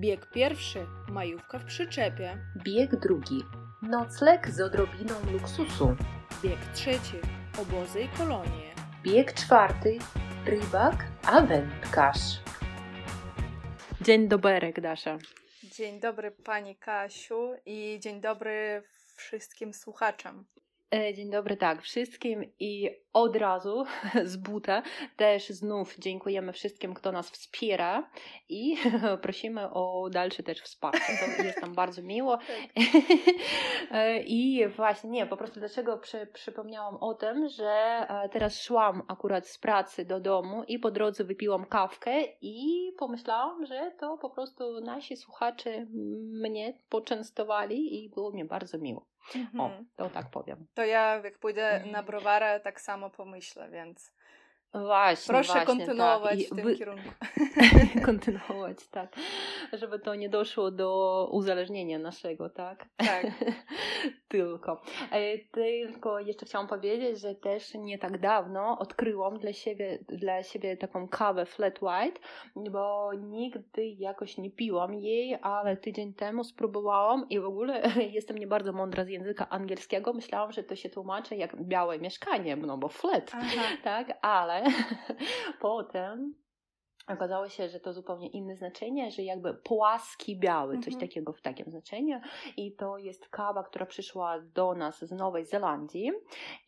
Bieg pierwszy majówka w przyczepie. Bieg drugi nocleg z odrobiną luksusu. Bieg trzeci obozy i kolonie. Bieg czwarty rybak a wędkarz. Dzień dobry, Dasza. Dzień dobry Pani Kasiu i dzień dobry wszystkim słuchaczom. E, dzień dobry, tak, wszystkim i od razu z buta też znów dziękujemy wszystkim, kto nas wspiera i prosimy o dalsze też wsparcie. To jest nam bardzo miło. Tak. E, I właśnie, nie, po prostu dlaczego przy, przypomniałam o tym, że e, teraz szłam akurat z pracy do domu i po drodze wypiłam kawkę i pomyślałam, że to po prostu nasi słuchacze mnie poczęstowali i było mi bardzo miło. Mhm. O, to tak powiem. To ja jak pójdę mhm. na browara, tak samo pomyślę, więc Właśnie, Proszę właśnie, kontynuować tak. w tym by... kierunku. kontynuować, tak. Żeby to nie doszło do uzależnienia naszego, tak? Tak. tylko. E, tylko jeszcze chciałam powiedzieć, że też nie tak dawno odkryłam dla siebie, dla siebie taką kawę flat white, bo nigdy jakoś nie piłam jej, ale tydzień temu spróbowałam i w ogóle jestem nie bardzo mądra z języka angielskiego. Myślałam, że to się tłumaczy jak białe mieszkanie, no bo flat, Aha. tak? Ale potem okazało się, że to zupełnie inne znaczenie, że jakby płaski biały, coś mhm. takiego w takim znaczeniu. I to jest kawa, która przyszła do nas z Nowej Zelandii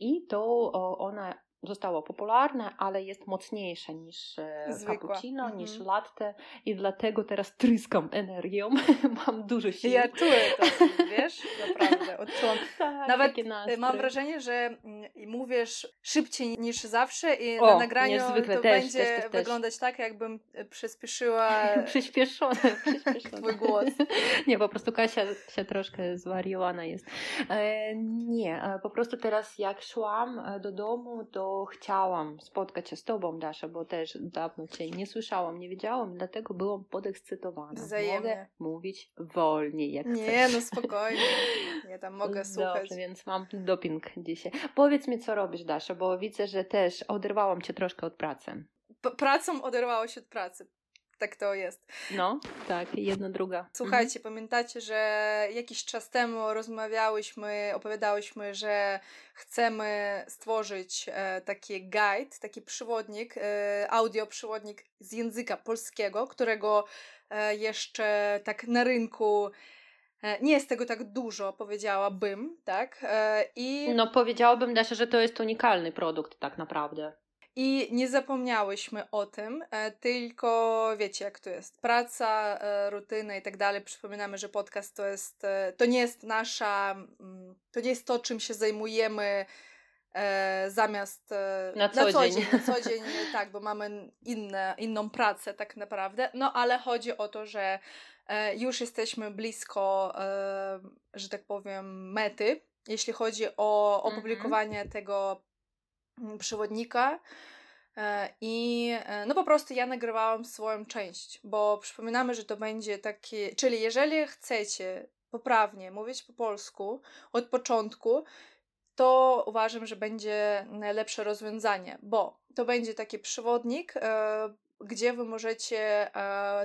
i to ona zostało popularne, ale jest mocniejsze niż e, Zwykła. cappuccino, -hmm. niż latte i dlatego teraz tryskam energią. Mam dużo sił. Ja czuję to, wiesz, naprawdę, odczułam. Tak, Nawet e, mam wrażenie, że mm, mówisz szybciej niż zawsze i o, na nagraniu to też, będzie też, też, wyglądać tak, jakbym e, przyspieszyła przyspieszony. twój głos. Nie, po prostu Kasia się troszkę zwariowana jest. E, nie, po prostu teraz jak szłam do domu, to chciałam spotkać się z Tobą, Dasza, bo też dawno Cię nie słyszałam, nie wiedziałam, dlatego byłam podekscytowana. Wzajemnie. Mogę mówić wolniej, jak nie, chcesz. Nie, no spokojnie. Ja tam mogę słuchać. Dobrze, więc mam doping dzisiaj. Powiedz mi, co robisz, Dasza, bo widzę, że też oderwałam Cię troszkę od pracy. P pracą oderwało się od pracy tak to jest. No, tak, jedna druga. Słuchajcie, mhm. pamiętacie, że jakiś czas temu rozmawiałyśmy, opowiadałyśmy, że chcemy stworzyć e, taki guide, taki przewodnik, e, audio przewodnik z języka polskiego, którego e, jeszcze tak na rynku e, nie jest tego tak dużo, powiedziałabym, tak? E, I... No powiedziałabym też, że to jest unikalny produkt tak naprawdę. I nie zapomniałyśmy o tym, e, tylko wiecie, jak to jest. Praca, e, rutyna i tak dalej. Przypominamy, że podcast to jest, e, to nie jest nasza, mm, to nie jest to, czym się zajmujemy zamiast na co, na co dzień. dzień. Na co dzień, tak, bo mamy inne, inną pracę tak naprawdę. No ale chodzi o to, że już jesteśmy blisko, że tak powiem, mety, jeśli chodzi o mhm. opublikowanie mm -hmm. tego przewodnika. E, I e, no po prostu ja nagrywałam swoją część, bo przypominamy, że to będzie taki, czyli jeżeli chcecie poprawnie mówić po polsku od początku, to uważam, że będzie najlepsze rozwiązanie, bo to będzie taki przewodnik, e, gdzie wy możecie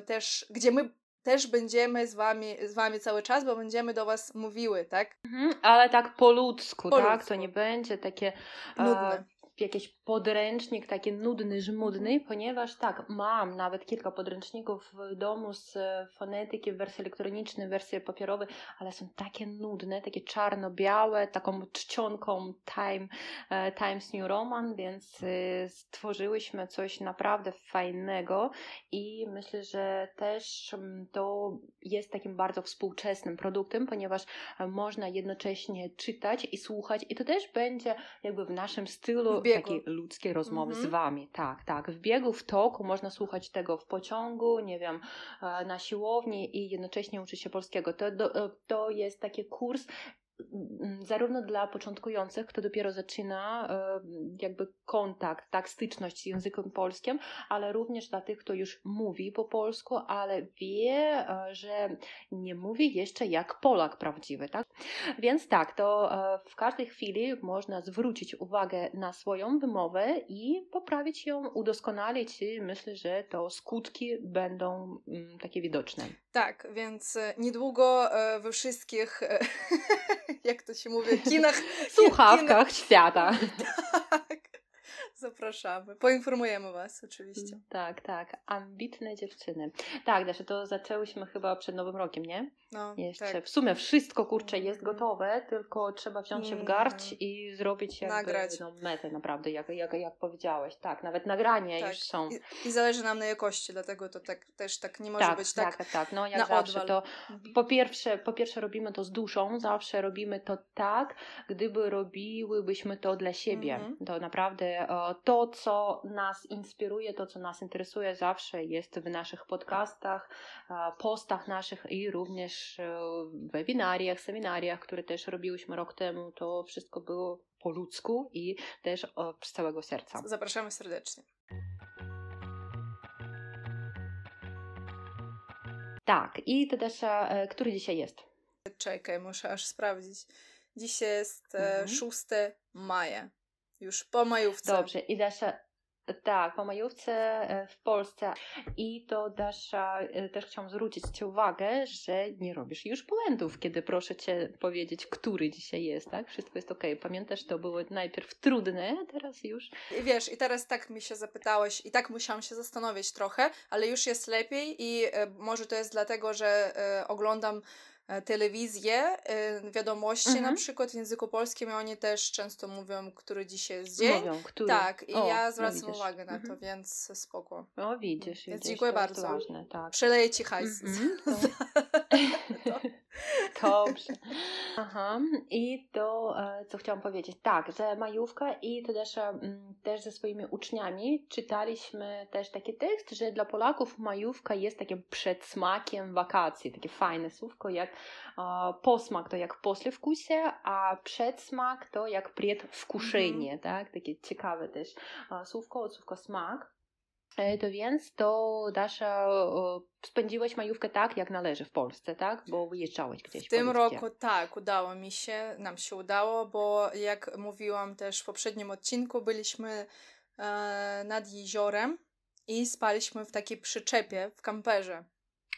też, gdzie my też będziemy z wami, z wami cały czas, bo będziemy do was mówiły, tak? Mhm, ale tak po ludzku, po tak? Ludzku. To nie będzie takie nudne jakiś podręcznik taki nudny, żmudny, ponieważ tak, mam nawet kilka podręczników w domu z fonetyki w wersji elektronicznej, w wersji papierowej, ale są takie nudne, takie czarno-białe, taką czcionką Time, e, Times New Roman, więc e, stworzyłyśmy coś naprawdę fajnego i myślę, że też mm, to jest takim bardzo współczesnym produktem, ponieważ e, można jednocześnie czytać i słuchać i to też będzie jakby w naszym stylu takie ludzkie rozmowy -hmm. z mhm. wami. Tak, tak. W biegu, w toku można słuchać tego w pociągu, nie wiem, e, na siłowni i jednocześnie uczyć się polskiego. To, to jest taki kurs zarówno dla początkujących, kto dopiero zaczyna e, jakby kontakt, tak, styczność z językiem polskim, ale również dla tych, kto już mówi po polsku, ale wie, e, że nie mówi jeszcze jak Polak prawdziwy, tak? Więc tak, to w każdej chwili można zwrócić uwagę na swoją wymowę i poprawić ją, udoskonalić i myślę, że to skutki będą mm, takie widoczne. Tak, więc niedługo we wszystkich jak to się mówi, kinach. Słuchawkach kinach. świata. Zapraszamy. Poinformujemy Was oczywiście. Tak, tak. Ambitne dziewczyny. Tak, Dasza, to zaczęłyśmy chyba przed Nowym Rokiem, nie? No, Jeszcze tak. w sumie wszystko, kurczę, jest mm. gotowe, tylko trzeba wziąć się w garść mm. i zrobić jakby Nagrać. No, metę naprawdę, jak, jak, jak powiedziałeś. Tak, nawet nagrania tak. już są. I, I, zależy nam na jakości, dlatego to tak, też tak nie może tak, być tak Tak, tak, no jak na zawsze odwal. to mhm. po pierwsze, po pierwsze robimy to z duszą, zawsze robimy to tak, gdyby robiłybyśmy to dla siebie. Mhm. To naprawdę to, co nas inspiruje, to, co nas interesuje zawsze jest w naszych podcastach, postach naszych i również e, webinariach, seminariach, które też robiłyśmy rok temu. To wszystko było po ludzku i też z całego serca. Zapraszamy serdecznie. Tak, i to też, e, który dzisiaj jest? Czekaj, muszę aż sprawdzić. Dzisiaj jest e, mhm. 6 maja. Już po majówce. Dobrze, i Dasza, tak, po majówce e, w Polsce. I to Dasza, e, też chciałam zwrócić Ci uwagę, że nie robisz już błędów, kiedy proszę Cię powiedzieć, który dzisiaj jest, tak? Wszystko jest ok. Pamiętasz, to było najpierw trudne, a teraz już. I wiesz, i teraz tak mi się zapytałeś, i tak musiałam się zastanowić trochę, ale już jest lepiej i e, może to jest dlatego, że oglądam telewizję, e, wiadomości mhm. na przykład w języku polskim i oni też często mówią, który dzisiaj jest dzień. Mówią, który. Tak, i o, ja no zwracam no uwagę na to, mhm. więc spoko. O, widzisz, więc widzisz, dziękuję bardzo. Ważne, tak. Przeleję Ci hajs. Mhm. Dobrze. Aha. I to, e, co chciałam powiedzieć, tak, że majówka i to też, e, też ze swoimi uczniami czytaliśmy też taki tekst, że dla Polaków majówka jest takim przedsmakiem wakacji. Takie fajne słówko jak e, posmak to jak poslewkusie, a przedsmak to jak przedwkuszenie, mhm. mm. tak? Takie ciekawe też słówko, słówko smak. E, to więc to Dasza spędziłeś majówkę tak, jak należy w Polsce, tak? Bo wyjeżdżałeś gdzieś. W tym roku tak, udało mi się, nam się udało, bo jak mówiłam też w poprzednim odcinku, byliśmy e, nad jeziorem i spaliśmy w takiej przyczepie, w kamperze.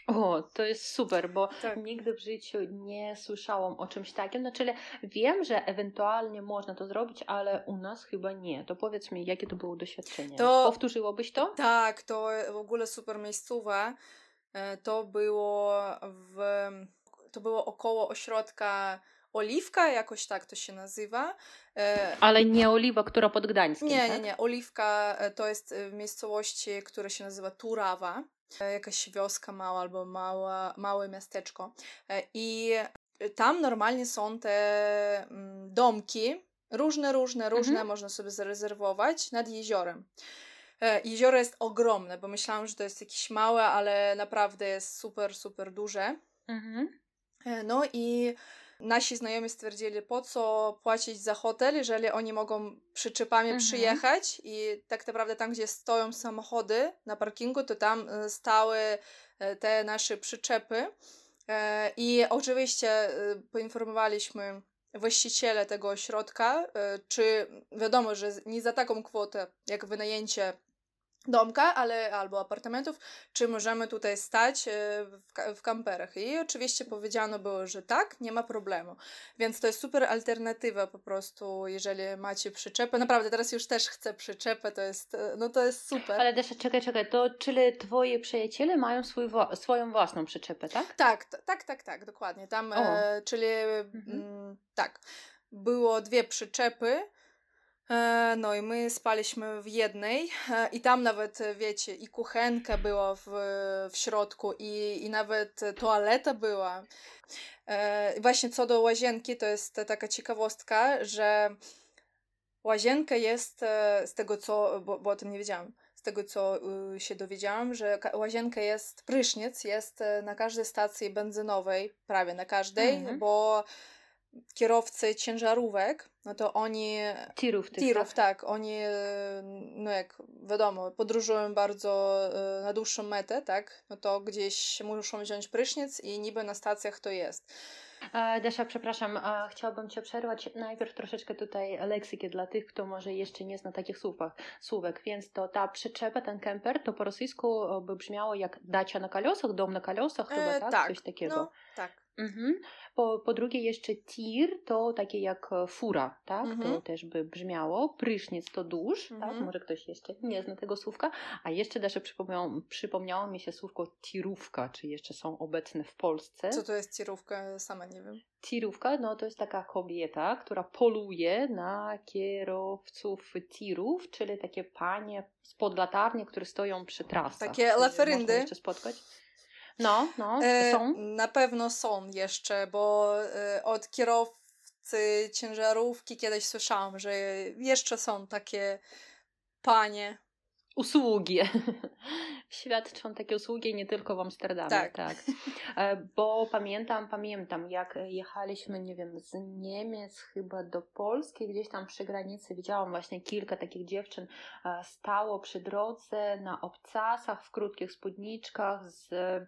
O, to jest super, bo tak. nigdy w życiu nie słyszałam o czymś takim. Znaczy, wiem, że ewentualnie można to zrobić, ale u nas chyba nie. To powiedz mi, jakie to było doświadczenie? To, Powtórzyłobyś to? Tak, to w ogóle super miejscowe. E, to było w, to było około ośrodka Oliwka, jakoś tak to się nazywa. E, ale nie oliwa, która pod Gdańskiem. Nie, tak? nie, nie. Oliwka e, to jest w miejscowości, która się nazywa Turawa. E, jakaś wioska mała albo mała, małe miasteczko. E, I tam normalnie są te mm, domki, różne, różne, różne, mhm. można sobie zarezerwować nad jeziorem. E, jezioro jest ogromne, bo myślałam, że to jest jakieś małe, ale naprawdę jest super, super duże. Mhm. No i Nasi znajomi stwierdzili, po co płacić za hotel, jeżeli oni mogą przyczepami mhm. przyjechać i tak naprawdę tam, gdzie stoją samochody na parkingu, to tam e, stały e, te nasze przyczepy. E, I oczywiście poinformowaliśmy właściciele tego ośrodka, czy wiadomo, że nie za taką kwotę jak wynajęcie domka, ale albo apartamentów, czy możemy tutaj stać e, w, w kamperach. I oczywiście powiedziano było, że tak, nie ma problemu. Więc to jest super alternatywa po prostu, jeżeli macie przyczepę. Naprawdę, teraz już też chcę przyczepę, to jest, e, no to jest super. Ale też czekaj, czekaj, to czyli twoi przyjaciele mają swój, swoją własną przyczepę, tak? Tak, tak, tak, tak, dokładnie. Tam, e, czyli mhm. m, mm, tak, było dwie przyczepy, no i my spaliśmy w jednej e, i tam nawet, wiecie, i kuchenka była w, w środku i, i nawet toaleta była. E, właśnie co do łazienki, to jest taka ciekawostka, że łazienka jest z tego co, bo, bo o tym nie wiedziałam, z tego co y, się dowiedziałam, że łazienka jest, prysznic jest na każdej stacji benzynowej, prawie na każdej, mm -hmm. bo kierowcy ciężarówek, no to oni... Tirów, tych, Tirów, tak? tak. Oni, no jak wiadomo, podróżują bardzo na dłuższą metę, tak? No to gdzieś muszą wziąć prysznic i niby na stacjach to jest. Desza, przepraszam, chciałabym Cię przerwać. Najpierw troszeczkę tutaj leksyki dla tych, kto może jeszcze nie zna takich słówek, słówek. Więc to ta przyczepa, ten kemper, to po rosyjsku by brzmiało jak dacia na kolosach, dom na kolosach, chyba e, tak? tak? Coś takiego. No, tak. Mhm. Po, po drugie jeszcze tir to takie jak e, fura, tak? Mhm. To też by brzmiało. Prysznic to dusz, tak? Mhm. Może ktoś jeszcze nie zna tego słówka. A jeszcze też przypomniało, przypomniało mi się słówko tirówka, czy jeszcze są obecne w Polsce. Co to jest tirówka? Sama nie wiem. Tirówka, no to jest taka kobieta, która poluje na kierowców tirów, czyli takie panie spod latarni, które stoją przy trasach. Takie laferyndy. Można jeszcze spotkać. No, no, E, są. Na pewno są jeszcze, bo e, od kierowcy ciężarówki kiedyś słyszałam, że jeszcze są takie panie. Usługi. Świadczą takie usługi nie tylko w Amsterdamie. Tak. tak. E, Bo pamiętam, pamiętam, jak jechaliśmy, nie wiem, z Niemiec chyba do Polski, gdzieś tam przy granicy widziałam właśnie kilka takich dziewczyn e, stało przy drodze na obcasach, w krótkich spódniczkach z e,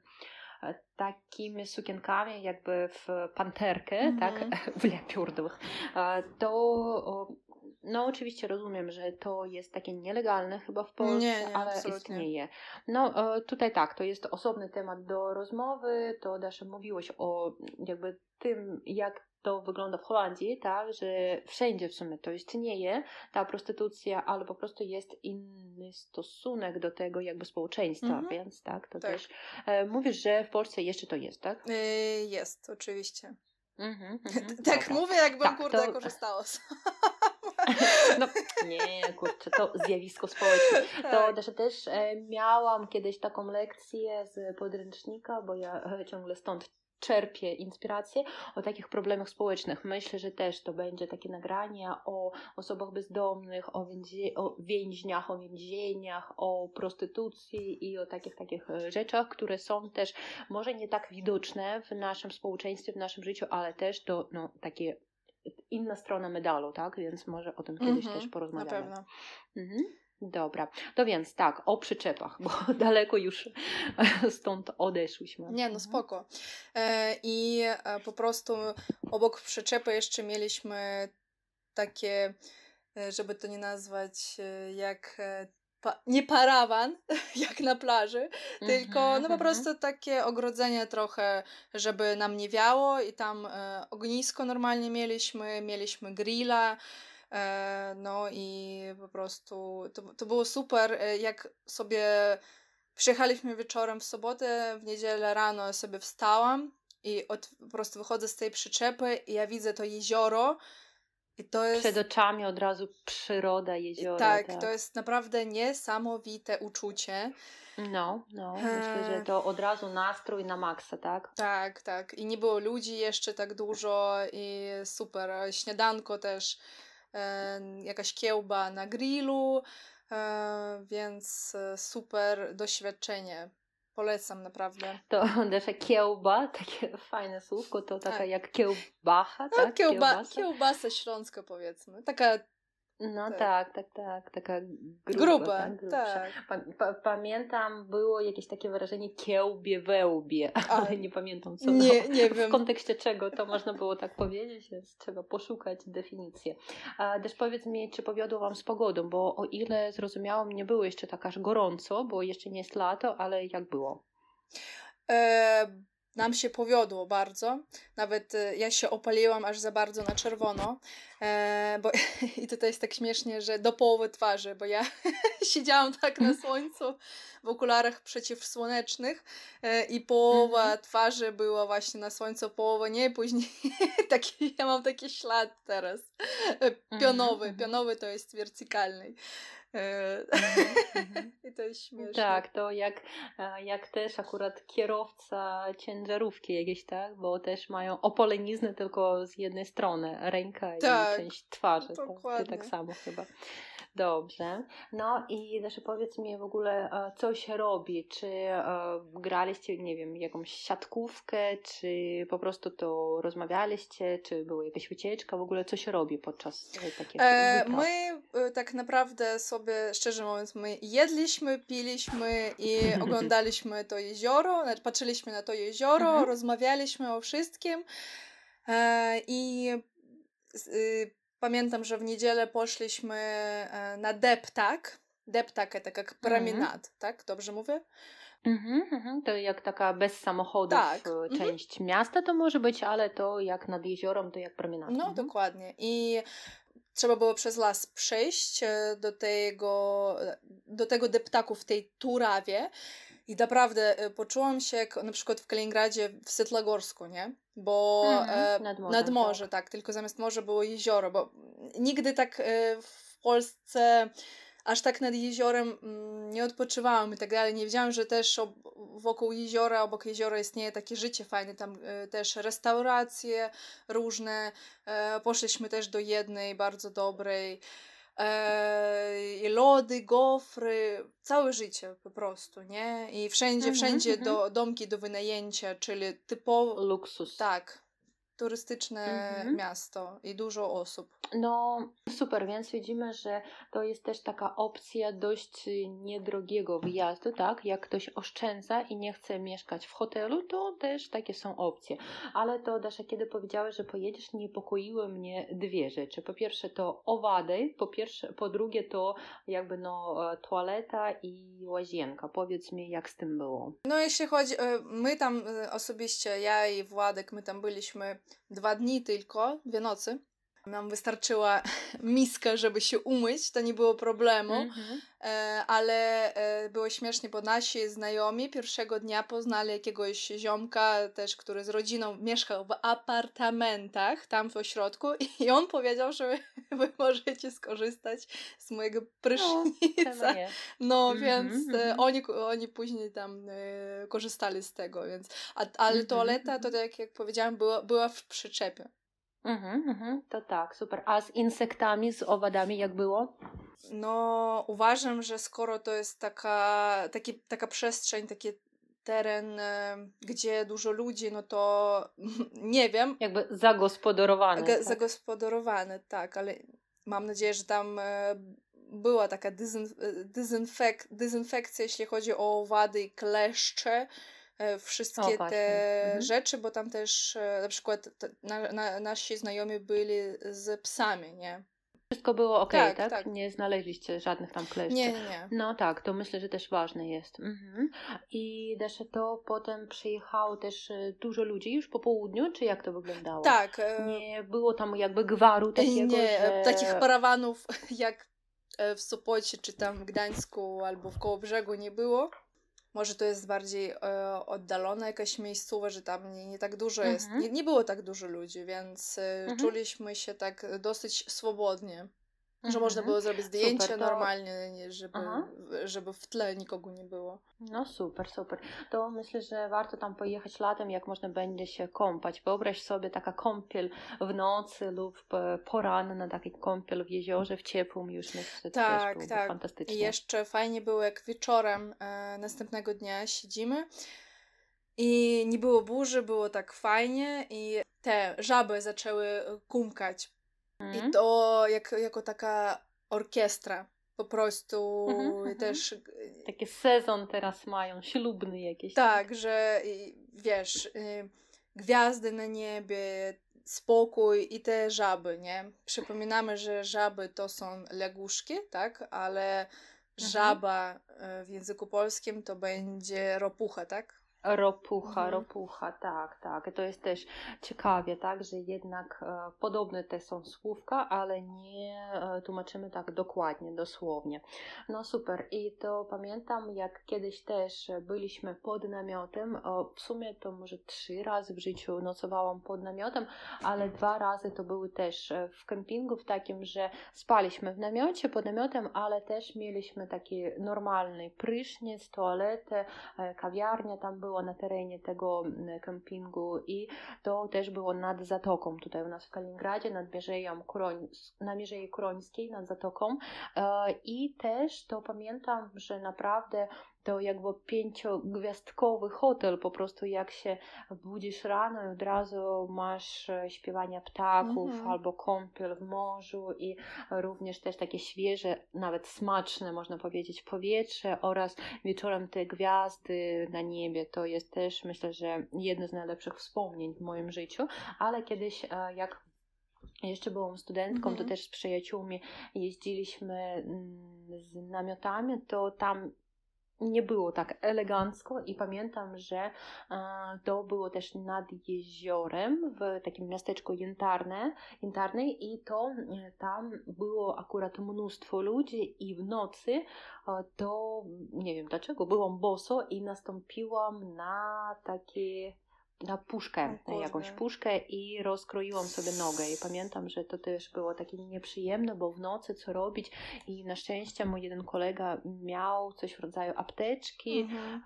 takimi sukienkami jakby w panterkę, Mhm. tak, w lepiurdach. E, To no oczywiście rozumiem, że to jest takie nielegalne chyba w Polsce, Nie, nie, ale absolutnie. istnieje. No e, tutaj tak, to jest osobny temat do rozmowy, to Dasza mówiłaś o jakby tym, jak to wygląda w Holandii, tak, że wszędzie w sumie to istnieje, ta prostytucja, ale po prostu jest inny stosunek do tego jakby społeczeństwa, Mhm. więc tak, to Tak. też e, mówisz, że w Polsce jeszcze to jest, tak? E, Jest, oczywiście. Mhm, mhm, Tak dobra. mówię, jakbym Tak, kurde to- korzystała z No, nie, kurczę, to zjawisko społeczne. To Tak. też, też e, miałam kiedyś taką lekcję z podręcznika, bo ja e, ciągle stąd czerpię inspirację o takich problemach społecznych. Myślę, że też to będzie takie nagrania o osobach bezdomnych, o, więzie, o więźniach, o więzieniach, o prostytucji i o takich takich e, rzeczach, które są też może nie tak widoczne w naszym społeczeństwie, w naszym życiu, ale też to no, takie inna strona medalu, tak? Więc może o tym kiedyś Mhm, też Na porozmawiamy. pewno. Mhm. Dobra, to więc tak, o przyczepach, bo daleko już stąd odeszłyśmy. Nie, no Mhm. spoko. E, I e, po prostu obok przyczepy jeszcze mieliśmy takie, e, żeby to nie nazwać jak pa, nie parawan, jak na plaży, tylko Mhm, no po mhm. prostu takie ogrodzenie trochę, żeby nam nie wiało i tam e, ognisko normalnie mieliśmy, mieliśmy grilla, e, no i po prostu to, to było super, e, jak sobie przyjechaliśmy wieczorem w sobotę, w niedzielę rano sobie wstałam i od, po prostu wychodzę z tej przyczepy i ja widzę to jezioro i to jest... Przed oczami od razu przyroda, jezioro. tak, tak, to jest naprawdę niesamowite uczucie. No, no, myślę, że Eee. to od razu nastrój na maksa, tak? Tak, tak. I nie było ludzi jeszcze tak dużo i super. Śniadanko też, e, jakaś kiełba na grillu, e, więc e, super doświadczenie. Polecam naprawdę. To nasze kiełba, takie fajne słówko, to taka Tak. jak kiełbacha, No, tak? kiełba, Kiełbasa. kiełbasa śląska powiedzmy. Taka No tak. tak, tak, tak, taka gruba, gruba. tak. Tak. Pa, pa, pamiętam, było jakieś takie wyrażenie kiełbie wełbie, ale nie pamiętam co Nie, to, nie w wiem. kontekście czego to można było tak powiedzieć, więc trzeba poszukać definicję. A też powiedz mi, czy powiodło Wam z pogodą, bo o ile zrozumiałam, nie było jeszcze tak aż gorąco, bo jeszcze nie jest lato, ale jak było? E, nam się powiodło bardzo. Nawet e, ja się opaliłam aż za bardzo na czerwono. E, bo, I tutaj jest tak śmiesznie, że do połowy twarzy, bo ja siedziałam tak na słońcu w okularach przeciwsłonecznych e, i połowa Mhm. twarzy była właśnie na słońcu, połowa nie. Później taki, ja mam taki ślad teraz. Pionowy. Mhm, mhm. Pionowy to jest wertykalny. E, Mhm. I to jest śmieszne. Tak, to jak, e, jak też akurat kierowca ciężarówki jakieś, tak? Bo też mają opoleniznę tylko z jednej strony, ręka Tak, i część twarzy. To, dokładnie. to tak samo chyba. Dobrze. No i też powiedz mi w ogóle, e, co się robi? Czy e, graliście, nie wiem, jakąś siatkówkę, czy po prostu to rozmawialiście, czy była jakaś wycieczka? W ogóle co się robi podczas takich E, my tak naprawdę sobie, szczerze mówiąc, my jedliśmy, piliśmy i oglądaliśmy to jezioro, znaczy patrzyliśmy na to jezioro, Mhm. rozmawialiśmy o wszystkim e, i y, pamiętam, że w niedzielę poszliśmy e, na deptak. Deptak to jak promenad, tak? Dobrze mówię? Mhm, mhm. To jak taka bez samochodów Tak, e, mhm. część miasta to może być, ale to jak nad jeziorem, to jak promenada. No, Mhm. dokładnie. I trzeba było przez las przejść e, do tego, do tego deptaku w tej Turawie. I naprawdę e, poczułam się jak na przykład w Kaliningradzie w Sytlogorsku, nie? Bo Mhm, e, nad morzem, nad morze, tak. tak. tylko zamiast morza było jezioro, bo nigdy tak e, w Polsce aż tak nad jeziorem mm, nie odpoczywałam i tak dalej. Nie wiedziałam, że też ob, wokół jeziora, obok jeziora istnieje takie życie fajne, tam e, też restauracje różne. E, poszliśmy też do jednej bardzo dobrej. E, I lody, gofry, całe życie po prostu, nie? I wszędzie, Mhm, wszędzie mhm. do, domki do wynajęcia, czyli typowo, Luksus. tak, turystyczne Mhm. miasto i dużo osób. No super, więc widzimy, że to jest też taka opcja dość y, niedrogiego wyjazdu, tak? Jak ktoś oszczędza i nie chce mieszkać w hotelu, to też takie są opcje. Ale to Dasza, kiedy powiedziałeś, że pojedziesz, niepokoiły mnie dwie rzeczy. Po pierwsze to owady, po, pierwsze, po drugie to jakby no e, toaleta i łazienka. Powiedz mi, jak z tym było? No jeśli chodzi, e, my tam e, osobiście, ja i Władek, my tam byliśmy dwa dni tylko, dwie nocy. Nam wystarczyła miska, żeby się umyć, to nie było problemu. Mhm. E, ale e, było śmiesznie, bo nasi znajomi pierwszego dnia poznali jakiegoś ziomka też, który z rodziną mieszkał w apartamentach tam w ośrodku i on powiedział, że wy, możecie skorzystać z mojego prysznica. No, Mhm, więc e, mhm. oni, oni później tam korzystali z tego, więc a, ale Mhm, toaleta, to mhm. tak jak powiedziałam, była, była w przyczepie. Mhm, mhm, to tak, super. A z insektami, z owadami jak było? No, uważam, że skoro to jest taka, taki, taka przestrzeń, taki teren, e, gdzie dużo ludzi, no to nie wiem, Jakby zagospodarowane. ga- tak? zagospodarowane, tak, ale mam nadzieję, że tam e, była taka dezyn, dezynfek, dezynfekcja, jeśli chodzi o owady i kleszcze, e, wszystkie O, te Mhm. rzeczy, bo tam też e, na przykład na, na, nasi znajomi byli z psami, nie? Wszystko było ok, Tak, tak, tak. Nie znaleźliście żadnych tam kleszczy. Nie, nie. No tak, to myślę, że też ważne jest. Mhm. I Dasza, to potem przyjechało też e, dużo ludzi już po południu, czy jak to wyglądało? Tak. e, Nie było tam jakby gwaru takiego, Nie, że... takich parawanów jak e, w Sopocie, czy tam w Gdańsku, albo w Kołobrzegu nie było. Może to jest bardziej e, oddalona jakaś miejscowa, że tam nie, nie tak dużo jest. Mhm. Nie, nie było tak dużo ludzi, więc e, Mhm. czuliśmy się tak dosyć swobodnie. Że Mhm. można było zrobić zdjęcie Super, to- normalnie, nie, żeby, Aha. żeby w tle nikogo nie było. No super, super. To myślę, że warto tam pojechać latem, jak można będzie się kąpać. Wyobraź sobie taka kąpiel w nocy lub e, poranna, taki kąpiel w jeziorze, w ciepłym już myślę, że Tak, też byłoby tak. fantastycznie. I jeszcze fajnie było, jak wieczorem e, następnego dnia siedzimy i nie było burzy, było tak fajnie i te żaby zaczęły kumkać. Mhm. I to jak, jako taka orkiestra. Po prostu Mhm, mhm. też Taki sezon teraz mają, ślubny jakiś. tak, że wiesz, y, gwiazdy na niebie, spokój i te żaby, nie? Przypominamy, że żaby to są leguszki, tak? Ale Mhm. żaba y, w języku polskim to będzie ropucha, tak? Ropucha, Mhm. ropucha, tak, tak. To jest też ciekawie, tak, że jednak e, podobne te są słówka, ale nie e, tłumaczymy tak dokładnie, dosłownie. No super. I to pamiętam, jak kiedyś też byliśmy pod namiotem. E, w sumie to może trzy razy w życiu nocowałam pod namiotem, ale dwa razy to były też e, w kempingu w takim, że spaliśmy w namiocie, pod namiotem, ale też mieliśmy taki normalny prysznic, toaletę, e, kawiarnia tam była na terenie tego mm, kempingu i to też było nad zatoką. Tutaj u nas w Kaliningradzie, nad Mierzeją Kuroń, na Mierzei Kurońskiej, nad zatoką. E, i też to pamiętam, że naprawdę to jakby pięciogwiazdkowy hotel, po prostu jak się budzisz rano i od razu masz e, śpiewania ptaków Mhm. albo kąpiel w morzu i również też takie świeże, nawet smaczne można powiedzieć powietrze oraz wieczorem te gwiazdy na niebie, to jest też myślę, że jedno z najlepszych wspomnień w moim życiu, ale kiedyś e, jak jeszcze byłam studentką, Mhm. to też z przyjaciółmi jeździliśmy mm, z namiotami, to tam nie było tak elegancko i pamiętam, że e, to było też nad jeziorem w takim miasteczku Jętarne, Jętarnej i to e, tam było akurat mnóstwo ludzi i w nocy e, to nie wiem dlaczego byłam boso i nastąpiłam na takie na puszkę, O na jakąś puszkę i rozkroiłam sobie nogę i pamiętam, że to też było takie nieprzyjemne, bo w nocy co robić i na szczęście mój jeden kolega miał coś w rodzaju apteczki Mhm.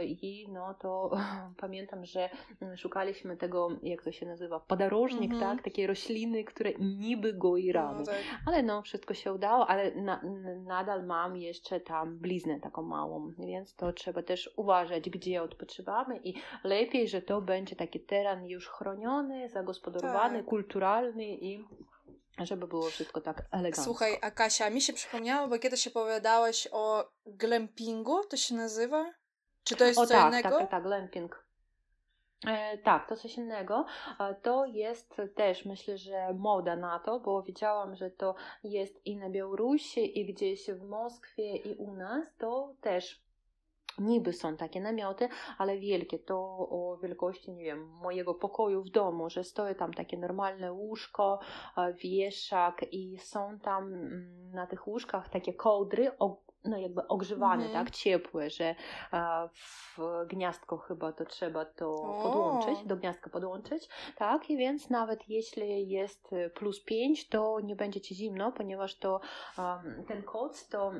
i no to pamiętam, że mm, szukaliśmy tego, jak to się nazywa, podorożnik, Mhm. tak, takiej rośliny, które niby goi rany. No, tak. Ale no, wszystko się udało, ale na, nadal mam jeszcze tam bliznę taką małą, więc to trzeba też uważać, gdzie odpoczywamy i lepiej, że to będzie taki teren już chroniony, zagospodarowany, Tak. kulturalny i żeby było wszystko tak elegancko. Słuchaj, a Kasia, mi się przypomniało, bo kiedyś opowiadałaś o glampingu, to się nazywa? Czy to jest o co tak, innego? tak, tak, tak, glamping. E, tak, to coś innego. E, To jest też, myślę, że moda na to, bo widziałam, że to jest i na Białorusi, i gdzieś w Moskwie, i u nas. To też niby są takie namioty, ale wielkie. To o wielkości, nie wiem, mojego pokoju w domu, że stoi tam takie normalne łóżko, e, wieszak i są tam mm, na tych łóżkach takie kołdry, no jakby ogrzewane, Mhm. tak, ciepłe, że e, w gniazdko chyba to trzeba to O. podłączyć, do gniazdka podłączyć, tak, i więc nawet jeśli jest e, plus 5, to nie będzie ci zimno, ponieważ to ten koc to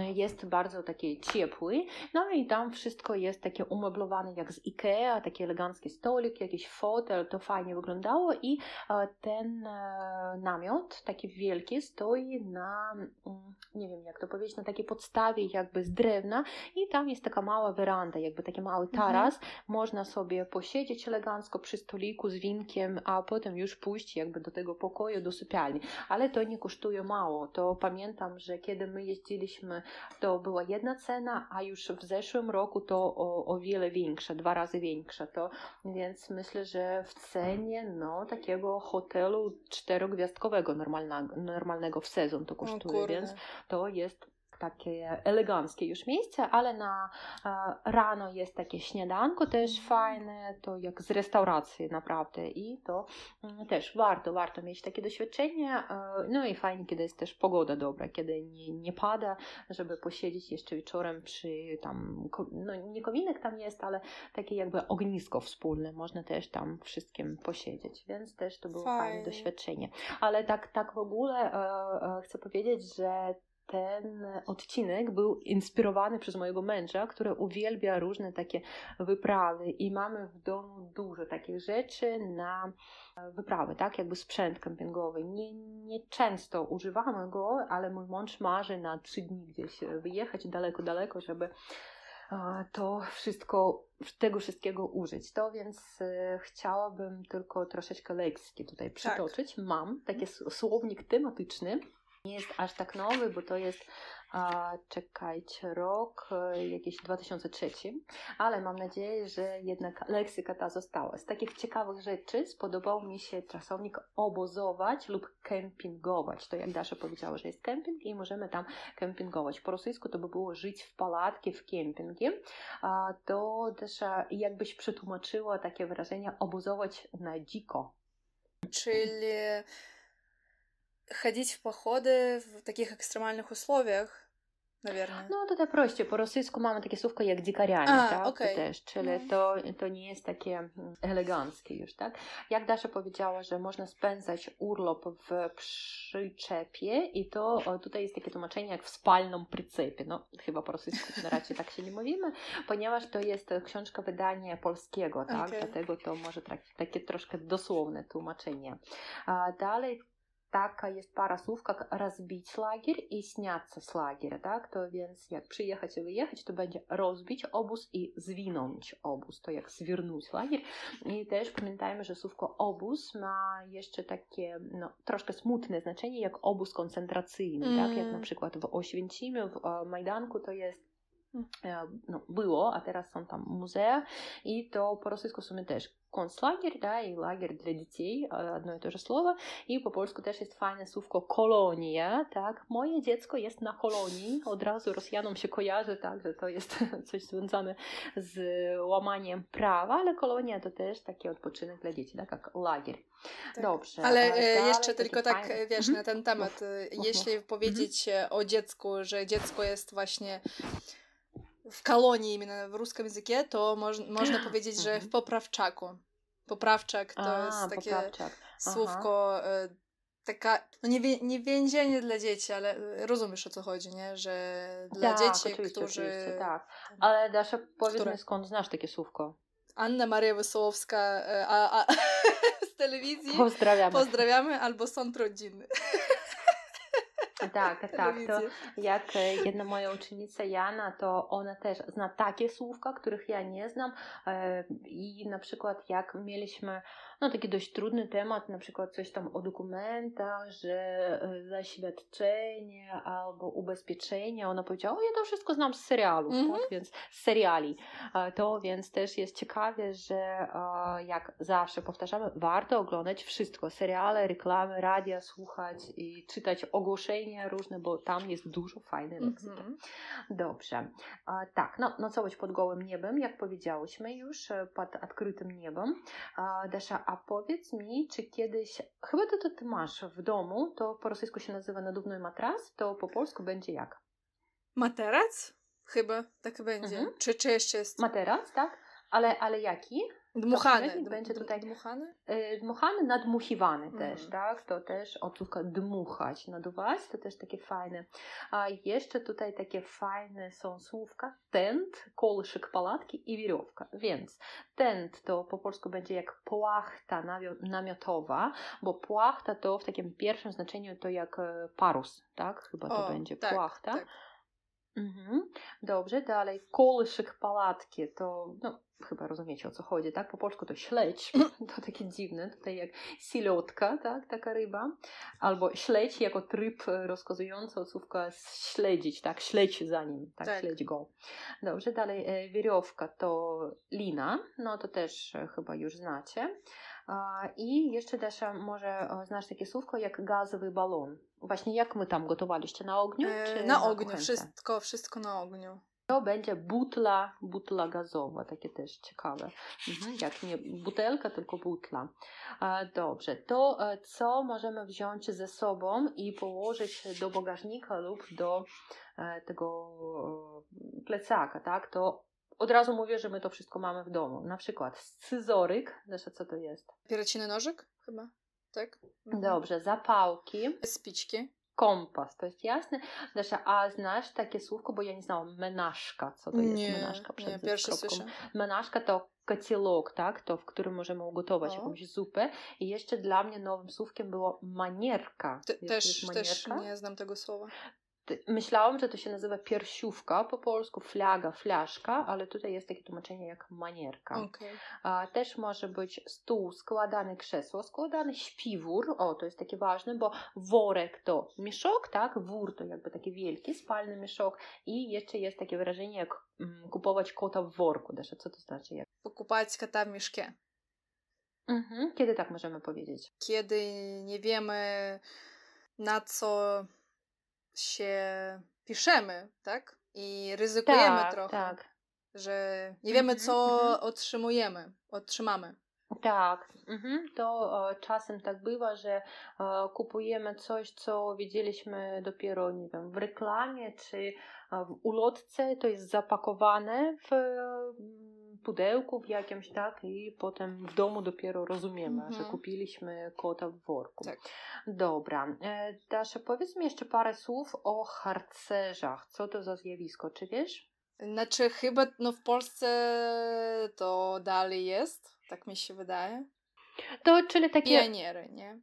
jest bardzo taki ciepły, no i tam wszystko jest takie umeblowane jak z Ikea, taki elegancki stolik, jakiś fotel, to fajnie wyglądało i e, ten e, namiot, taki wielki, stoi na, mm, nie wiem jak to powiedzieć, na takiej podstawie jakby z drewna i tam jest taka mała weranda, jakby taki mały taras, można sobie posiedzieć elegancko przy stoliku z winkiem, a potem już pójść jakby do tego pokoju, do sypialni, ale to nie kosztuje mało, to pamiętam, że kiedy my jeździliśmy to była jedna cena, a już w zeszłym roku to o, o wiele większa, dwa razy większa. To, więc myślę, że w cenie no, takiego hotelu czterogwiazdkowego normalnego, normalnego w sezon to kosztuje, więc to jest takie eleganckie już miejsce, ale na e, rano jest takie śniadanko też fajne, to jak z restauracji naprawdę i to mm, też warto, warto mieć takie doświadczenie, e, no i fajnie, kiedy jest też pogoda dobra, kiedy nie, nie pada, żeby posiedzieć jeszcze wieczorem przy tam, no nie kominek tam jest, ale takie jakby ognisko wspólne, można też tam wszystkim posiedzieć, więc też to było fajne Fajnie. doświadczenie. Ale tak, tak w ogóle e, e, chcę powiedzieć, że ten odcinek był inspirowany przez mojego męża, który uwielbia różne takie wyprawy i mamy w domu dużo takich rzeczy na wyprawy, tak, jakby sprzęt kempingowy. Nie, nie często używamy go, ale mój mąż marzy na trzy dni gdzieś wyjechać daleko, daleko, żeby e, to wszystko, tego wszystkiego użyć. To więc e, chciałabym tylko troszeczkę lekcji tutaj przytoczyć. Mam taki s- słownik tematyczny. Nie jest aż tak nowy, bo to jest a, czekajcie, rok e, jakiś 2003, ale mam nadzieję, że jednak leksyka ta została. Z takich ciekawych rzeczy spodobał mi się czasownik obozować lub kempingować. To jak Dasza powiedziała, że jest kemping i możemy tam kempingować. Po rosyjsku to by było żyć w palatki, w kempingie. A, to Dasza jakbyś przetłumaczyła takie wyrażenie obozować na dziko. Czyli ходить в походы в таких экстремальных условиях, наверное. No tutaj prościej, po rosyjsku mamy takie słówko jak dzikarianie, A, tak? okej. Też, czyli No. to, to nie jest takie mm, eleganckie już, tak? Jak Dasza powiedziała, że można spędzać urlop w przyczepie i to o, tutaj jest takie tłumaczenie jak w spalnym przycepie. No chyba po rosyjsku raczej tak się nie mówimy, ponieważ to jest książka wydania polskiego, tak? Okej. Dlatego to może tak, takie troszkę dosłowne tłumaczenie. A dalej taka jest para słów, jak rozbić lagier i sняться z lagiera, tak? To więc jak przyjechać i wyjechać, to będzie rozbić obóz i zwinąć obóz, to jak zwirnąć lagier. I też pamiętajmy, że słówko obóz ma jeszcze takie no, troszkę smutne znaczenie, jak obóz koncentracyjny, tak? Jak Mm. na przykład w Oświęcimiu, w e, Majdanku to jest e, no, było, a teraz są tam muzea i to po rosyjsku w sumie też konцлагерь, да, и лагерь для детей, e, одно i to же słowo. I po polsku też jest fajne słówko kolonia, tak. Moje dziecko jest na kolonii. Od razu Rosjanom się kojarzy, tak, że to jest coś związane z łamaniem prawa, ale kolonia to też taki odpoczynek dla dzieci, tak, jak lagier. Tak. Dobrze. Ale a e, dalej jeszcze takie tylko tak, fajne- e, wiesz, Mhm. na ten temat, e, mów, jeśli mów. powiedzieć e, o dziecku, że dziecko jest właśnie w kolonii именно w ruskim języku, to moż, można powiedzieć, że w Mhm. poprawczaku. Poprawczak to A, jest takie poprawczak. słówko, e, taka, no nie, wie- nie więzienie dla dzieci, ale e, rozumiesz o co chodzi, nie? Że dla tak, dzieci, oczywiście, którzy... oczywiście, tak. Ale Dasza, powiedz Które? mi, skąd znasz takie słówko? Anna Maria Wesołowska e, a, a, z telewizji. Pozdrawiamy. Pozdrawiamy, albo sąd rodzinny. Tak, tak, to jak e, jedna moja uczennica Jana, to ona też zna takie słówka, których ja nie znam e, i na przykład jak mieliśmy no taki dość trudny temat, na przykład coś tam o dokumentach, że e, zaświadczenie albo ubezpieczenie, ona powiedziała, o ja to wszystko znam z serialów, Mhm. tak, więc z seriali. To więc też jest ciekawe, że jak zawsze powtarzamy, warto oglądać wszystko, seriale, reklamy, radia, słuchać i czytać ogłoszenia różne, bo tam jest dużo fajnej leksyki. Mhm. Dobrze. A, tak, no, nocować pod gołym niebem, jak powiedziałyśmy już, e, pod odkrytym niebem. A, Dasza, a powiedz mi, czy kiedyś, chyba ty to ty masz w domu, to po rosyjsku się nazywa nadówny matras, to po polsku będzie jak? Materac? Chyba tak będzie. Mhm. Czy, czy jeszcze jest Materac, tak? Ale, ale jaki? Dmuchany? będzie tutaj- Dmuchany? E, Dmuchany, nadmuchiwany Mhm. też, tak? To też odsłówka dmuchać, naduwać, to też takie fajne. A jeszcze tutaj takie fajne są słówka tent, kołyszyk palatki i wierówka. Więc tent to po polsku będzie jak płachta namiotowa, bo płachta to w takim pierwszym znaczeniu to jak e, parus, tak? Chyba to O, będzie tak, płachta. tak. Mhm. Dobrze, dalej kołyszyk palatki, to no, chyba rozumiecie o co chodzi, tak? Po polsku to śledź, to takie dziwne, tutaj jak silotka, tak? Taka ryba, albo śledź jako tryb rozkazujący od słówka śledzić, tak? Śledź za nim, tak? Tak. Śledź go. Dobrze, dalej e, wierowka to lina, no to też e, chyba już znacie. I jeszcze Dasza, może e, znasz takie słówko jak gazowy balon. Właśnie jak my tam gotowaliście? Na ogniu? E, czy na ogniu, kuchence? wszystko, wszystko na ogniu. To będzie butla, butla gazowa, takie też ciekawe. Mhm, jak nie butelka, tylko butla. E, Dobrze, to e, co możemy wziąć ze sobą i położyć do bagażnika lub do tego plecaka, tak? To od razu mówię, że my to wszystko mamy w domu. Na przykład scyzoryk, zresztą co to jest? Pierściny nożyk chyba, tak? Mhm. Dobrze, zapałki. Spiczki. Kompas, to jest jasne. Dasza, a znasz takie słówko, bo ja nie znałam, menażka, co to jest Nie, menażka nie, przed pierwszy kropką? słyszę. Menażka to kociołek, tak? To, w którym możemy ugotować O. jakąś zupę. I jeszcze dla mnie nowym słówkiem było manierka. Wiesz, też, też nie znam tego słowa. Myślałam, że to się nazywa piersiówka, po polsku flaga, flaszka, ale tutaj jest takie tłumaczenie jak manierka. Okay. Też może być stół, składane krzesło, składany śpiwór, o to jest takie ważne, bo worek to mieszok, tak, wór to jakby taki wielki, spalny mieszok i jeszcze jest takie wyrażenie jak mm, kupować kota w worku, Dasza, co to znaczy? Jak... Kupować kota w mieszkie. Mhm. Kiedy tak możemy powiedzieć? Kiedy nie wiemy na co się piszemy, tak? I ryzykujemy tak, trochę, tak. że nie wiemy, Mhm, co mhm. otrzymujemy, otrzymamy. Tak, mhm. to e, czasem tak bywa, że e, kupujemy coś, co widzieliśmy dopiero, nie wiem, w reklamie czy e, w ulotce, to jest zapakowane w pudełku w jakimś, tak, i potem w domu dopiero rozumiemy, że Mhm. kupiliśmy kota w worku. Tak. Dobra, e, Dasza, powiedz mi jeszcze parę słów o harcerzach. Co to za zjawisko, czy wiesz? Znaczy, chyba no, w Polsce to dalej jest, tak mi się wydaje. To czyli takie... Pioniery, nie?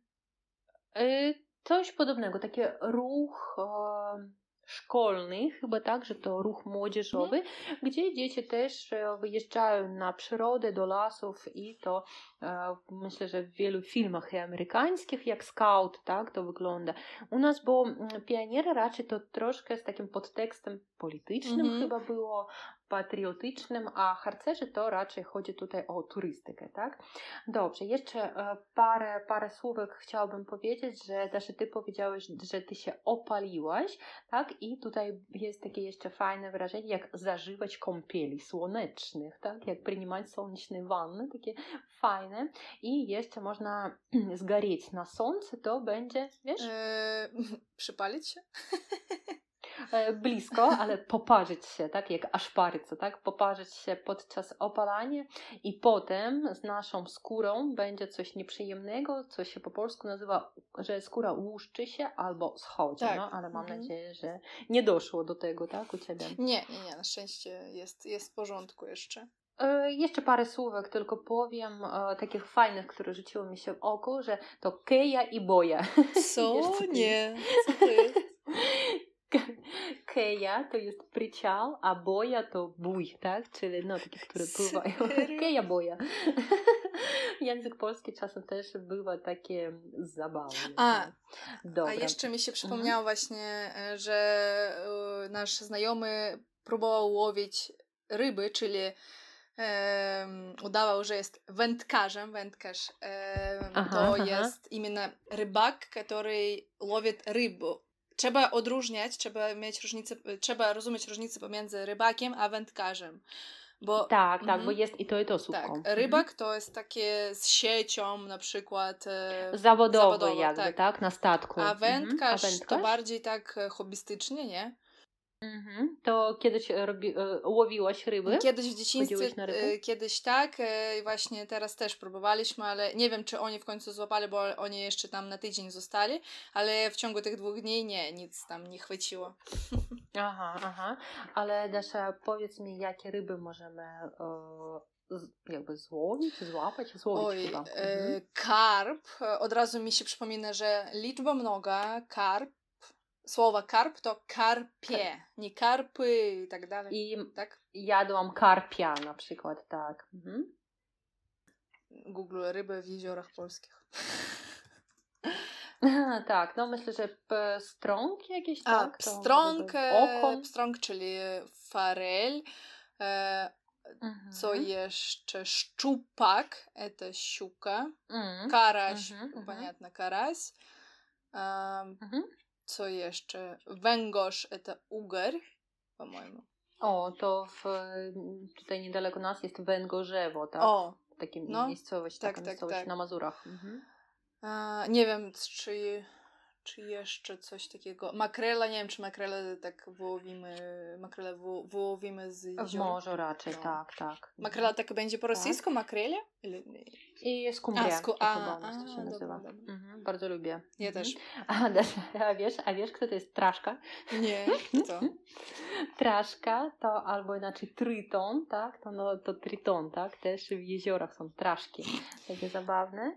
Y, Coś podobnego, taki ruch e, szkolny, chyba tak, że to ruch młodzieżowy, gdzie dzieci też e, wyjeżdżają na przyrodę, do lasów i to e, myślę, że w wielu filmach amerykańskich, jak Scout, tak, to wygląda. U nas, bo mm, pioniery raczej to troszkę z takim podtekstem politycznym Mhm. chyba było, patriotycznym, a harcerzy to raczej chodzi tutaj o turystykę, tak? Dobrze, jeszcze e, parę, parę słówek chciałabym powiedzieć, że Dasza, ty powiedziałeś, że ty się opaliłaś, tak? I tutaj jest takie jeszcze fajne wyrażenie, jak zażywać kąpieli słonecznych, tak? Jak przyjmować słoneczne wanny, takie fajne. I jeszcze można zgorieć na słońcu, to będzie, wiesz, E, przypalić się? e, blisko, ale poparzyć się, tak? Jak aszparyca, tak? Poparzyć się podczas opalania i potem z naszą skórą będzie coś nieprzyjemnego, co się po polsku nazywa, że skóra łuszczy się albo schodzi, Tak. no? Ale mam Mhm. nadzieję, że nie doszło do tego, tak? U Ciebie. Nie, nie, nie, na szczęście jest, jest w porządku jeszcze. E, Jeszcze parę słówek tylko powiem, e, takich fajnych, które rzuciło mi się w oko, że to keja i boja. Co? Nie. Co to jest? Keja to jest pryczał, a boja to bój, tak? Czyli no takie, które pływają. Serio? Keja boja. Język polski czasem też bywa takie zabawny. A, tak? Dobra. A jeszcze mi się przypomniało właśnie, e, że e, nasz znajomy próbował łowić ryby, czyli em, udawał, że jest wędkarzem. Wędkarz em, Aha, to aha. jest именно rybak, który łowi rybę. Trzeba odróżniać, trzeba mieć różnicę, trzeba rozumieć różnicę pomiędzy rybakiem a wędkarzem. Bo Tak, tak, Mhm. bo jest i to, i to słówko. tak, Mhm. rybak to jest takie z siecią na przykład. e, Zawodowy zawodowo, jakby, tak. tak. Na statku. A wędkarz, A to wędkarz? bardziej tak e, hobbystycznie, nie? Mhm. To kiedyś robi, e, łowiłaś ryby? Kiedyś w dzieciństwie, e, kiedyś tak, e, właśnie teraz też próbowaliśmy, ale nie wiem, czy oni w końcu złapali, bo oni jeszcze tam na tydzień zostali, ale w ciągu tych dwóch dni nie, nic tam nie chwyciło. Aha, aha. Ale Dasza, powiedz mi, jakie ryby możemy e, jakby złowić, złapać? Złowić Oj, chyba. e, Mhm. karp, e, od razu mi się przypomina, że liczba mnoga, karp, słowa karp to karpie, nie karpy i tak dalej, I tak? jadłam karpia na przykład, tak. Mhm. Google ryby w jeziorach polskich. tak, no myślę, że pstrąg jakiś, A, tak? To pstrąg, może być e, Okon. pstrąg, czyli farel, e, Mhm. co jeszcze? Szczupak, это щука, Mhm. карась, Mhm, ну, mhm. понятно, карась. Ам, Mhm. Co jeszcze? Węgorz e, to Uger, po mojemu. O, to w, tutaj niedaleko nas jest Węgorzewo, tak? O, Takim no, miejscowość, tak, taka tak, miejscowość tak. na Mazurach. Mhm. A, nie wiem, czy czy jeszcze coś takiego? Makrela, nie wiem, czy makrele tak wyłowimy, makrele wy, wyłowimy z jeziora. W raczej, no. tak, tak. Makrela tak będzie po tak. rosyjsku, makrele? I skumbria. A, sku- a, a, to się nazywa. Dobra, dobra. Mhm, bardzo lubię. Ja mhm. też. A, a, wiesz, a wiesz, kto to jest traszka? Nie, kto? traszka to albo inaczej triton, tak? To, no, to triton, tak? Też w jeziorach są traszki. Takie zabawne.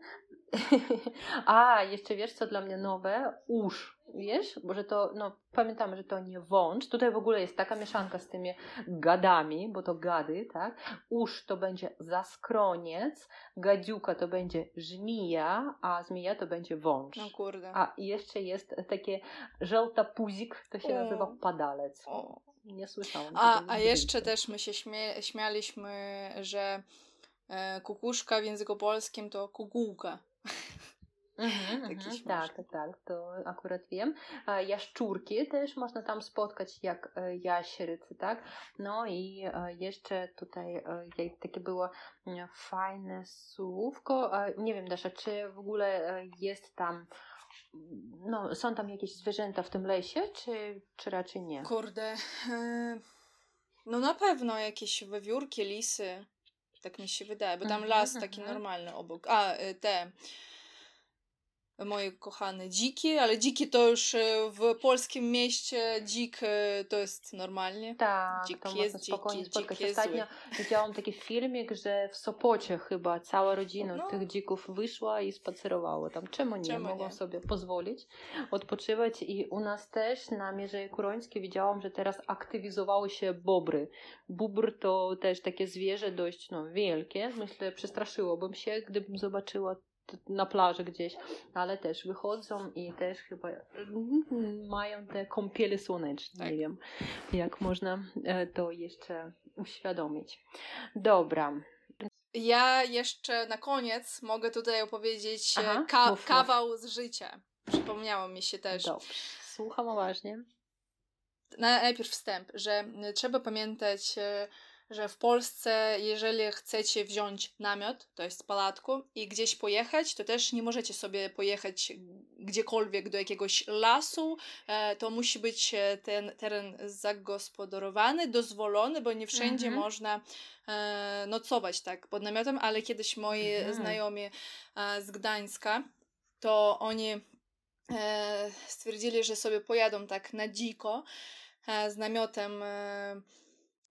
A, jeszcze wiesz, co dla mnie nowe? Usz. Wiesz? Bo że to, no pamiętamy, że to nie wąż. Tutaj w ogóle jest taka mieszanka z tymi gadami, bo to gady, tak? Usz to będzie zaskroniec, gadziuka to będzie żmija, a zmija to będzie wąż. No kurde. A jeszcze jest takie żelta puzik, to się O. nazywa padalec. O. Nie słyszałam. A, a jeszcze też my się śmie śmialiśmy, że e, kukuszka w języku polskim to kukułka. Mhm, śmieszny. tak, tak, to akurat wiem. A jaszczurki też można tam spotkać jak e, jaśrycy, tak? No i e, jeszcze tutaj e, takie było mm, fajne słówko. E, Nie wiem, Dasza, czy w ogóle e, jest tam, no są tam jakieś zwierzęta w tym lesie, czy, czy raczej nie? Kurde. E, no na pewno jakieś wewiórki, lisy. Tak mi się wydaje, bo tam Mhm, las taki mhm. normalny obok. A, e, te moje kochane dziki, ale dziki to już e, w polskim mieście dzik e, to jest normalnie. Tak, Dzik to jest spokojnie dziki, dzik spotkać. jest Ostatnio widziałam taki filmik, że w Sopocie chyba cała rodzina No. tych dzików wyszła i spacerowała tam. Czemu nie? Czemu Mogą nie? sobie pozwolić odpoczywać i u nas też na Mierze Kurońskiej widziałam, że teraz aktywizowały się bobry. Bóbr to też takie zwierzę dość no, wielkie. Myślę, przestraszyłabym się, gdybym zobaczyła na plaży gdzieś, ale też wychodzą i też chyba mm, mają te kąpiele słoneczne. Nie Tak. wiem, jak można e, to jeszcze uświadomić. Dobra. Ja jeszcze na koniec mogę tutaj opowiedzieć e, Aha, ka- mów, mów. kawał z życia. Przypomniało mi się też. Dobrze. Słucham uważnie. Na- najpierw wstęp, że trzeba pamiętać, y, że w Polsce, jeżeli chcecie wziąć namiot, to jest palatku, i gdzieś pojechać, to też nie możecie sobie pojechać gdziekolwiek do jakiegoś lasu. E, To musi być e, ten teren zagospodarowany, dozwolony, bo nie wszędzie Mhm. można e, nocować tak pod namiotem, ale kiedyś moi Mhm. znajomi z Gdańska, to oni stwierdzili, że sobie pojadą tak na dziko z namiotem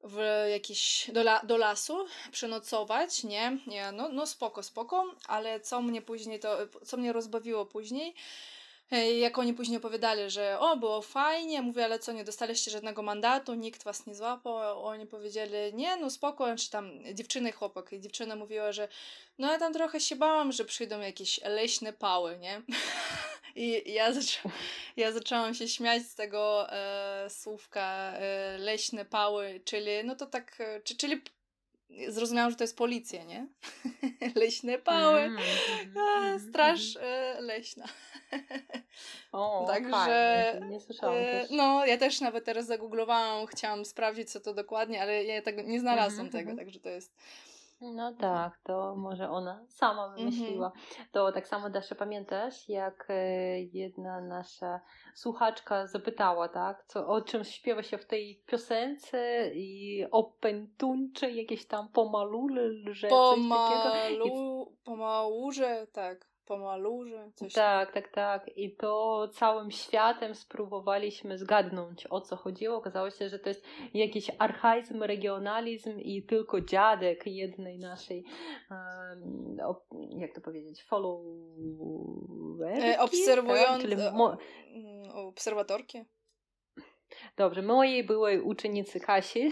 w jakiś do, la, do lasu przenocować, nie? nie no, no spoko, spoko, ale co mnie później to, co mnie rozbawiło później, e, jak oni później opowiadali, że o, było fajnie, mówię, ale co, nie dostaliście żadnego mandatu, nikt was nie złapał, oni powiedzieli, nie, no spoko, czy tam dziewczyny chłopak, i dziewczyna mówiła, że no ja tam trochę się bałam, że przyjdą jakieś leśne pały, nie? I ja, zaczę- ja zaczęłam się śmiać z tego e, słówka e, leśne pały, czyli no to tak, e, czy, czyli zrozumiałam, że to jest policja, nie? leśne pały, Mm, mhm, a, mhm, straż mhm. e, leśna. O, Także, fajnie, nie słyszałam E, też. No, ja też nawet teraz zagooglowałam, chciałam sprawdzić, co to dokładnie, ale ja nie znalazłam tego, także to jest. No tak, to może ona sama wymyśliła. To tak samo Dasza pamiętasz, jak e, jedna nasza słuchaczka zapytała, tak, co, o czym śpiewa się w tej piosence i o pętuńcze jakieś tam pomalule, lże, coś takiego. I Pomalu, pomałurze, tak, coś Tak, tak, tak. I to całym światem spróbowaliśmy zgadnąć, o co chodziło. Okazało się, że to jest jakiś archaizm, regionalizm i tylko dziadek jednej naszej, op- jak to powiedzieć, followerki, E, obserwując, tak? Czyli e, mo- mm, obserwatorki. Dobrze, mojej byłej uczennicy Kasi,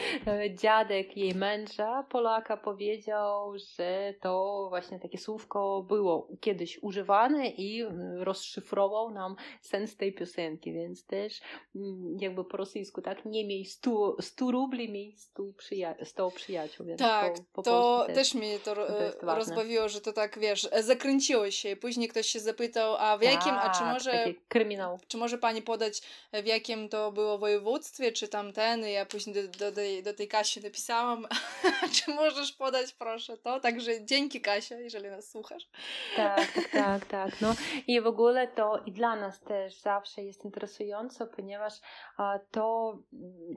dziadek jej męża, Polaka, powiedział, że to właśnie takie słówko było kiedyś używane i mm, rozszyfrował nam sens tej piosenki, więc też mm, jakby po rosyjsku, tak, nie miej 100, 100 rubli, miej 100, przyja- 100 przyjaciół, więc Tak, po, po to polsku też mnie to, to rozbawiło, że to tak, wiesz, zakręciło się. Później ktoś się zapytał, a w jakim, a czy Tak, może kryminał. czy może pani podać, w jakim to było województwie, czy tamten? Ja później do, do, do tej Kasi napisałam, czy możesz podać, proszę, to? Także dzięki Kasia, jeżeli nas słuchasz. Tak, tak, tak, tak. No i w ogóle to i dla nas też zawsze jest interesujące, ponieważ a, to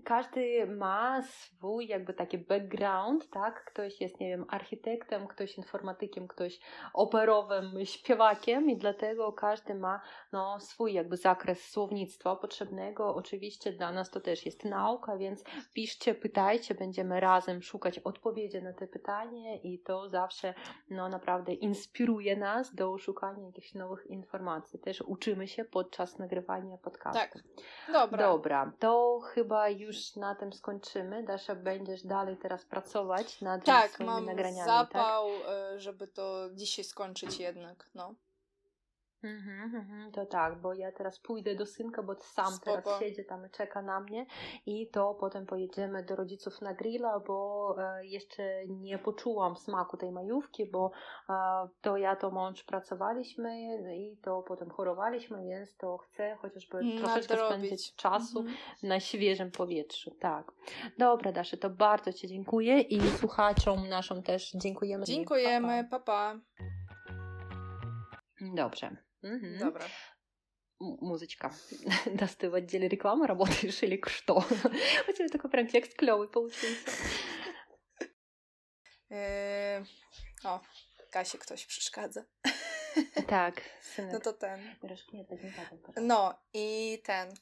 każdy ma swój jakby taki background, tak? Ktoś jest, nie wiem, architektem, ktoś informatykiem, ktoś operowym śpiewakiem i dlatego każdy ma no, swój jakby zakres słownictwa potrzebnego oczywiście oczywiście dla nas to też jest nauka, więc piszcie, pytajcie, będziemy razem szukać odpowiedzi na te pytania i to zawsze no, naprawdę inspiruje nas do szukania jakichś nowych informacji. Też uczymy się podczas nagrywania podcastu. Tak, dobra. Dobra, to chyba już na tym skończymy. Dasza, będziesz dalej teraz pracować nad Tak, swoimi mam nagraniami, zapał, e, żeby to dzisiaj skończyć jednak, no. Mhm, mhm, to tak, bo ja teraz pójdę do synka, bo sam Spoko. teraz siedzi tam i czeka na mnie i to potem pojedziemy do rodziców na grilla, bo e, jeszcze nie poczułam smaku tej majówki, bo e, to ja to mąż pracowaliśmy i to potem chorowaliśmy, więc to chcę chociażby troszeczkę Nadrobić. spędzić czasu Mhm. na świeżym powietrzu, tak. Dobra, Daszy, to bardzo Ci dziękuję i słuchaczom naszym też dziękujemy. Dziękujemy, Pa, pa pa. pa. Dobrze. Dobra. М- Музычка. Да, ты в отделе рекламы работаешь или что? У тебя такой прям текст клевый получился. Yy, o, Kasi ktoś przeszkadza. Так, No сынок. to ten. No i ten.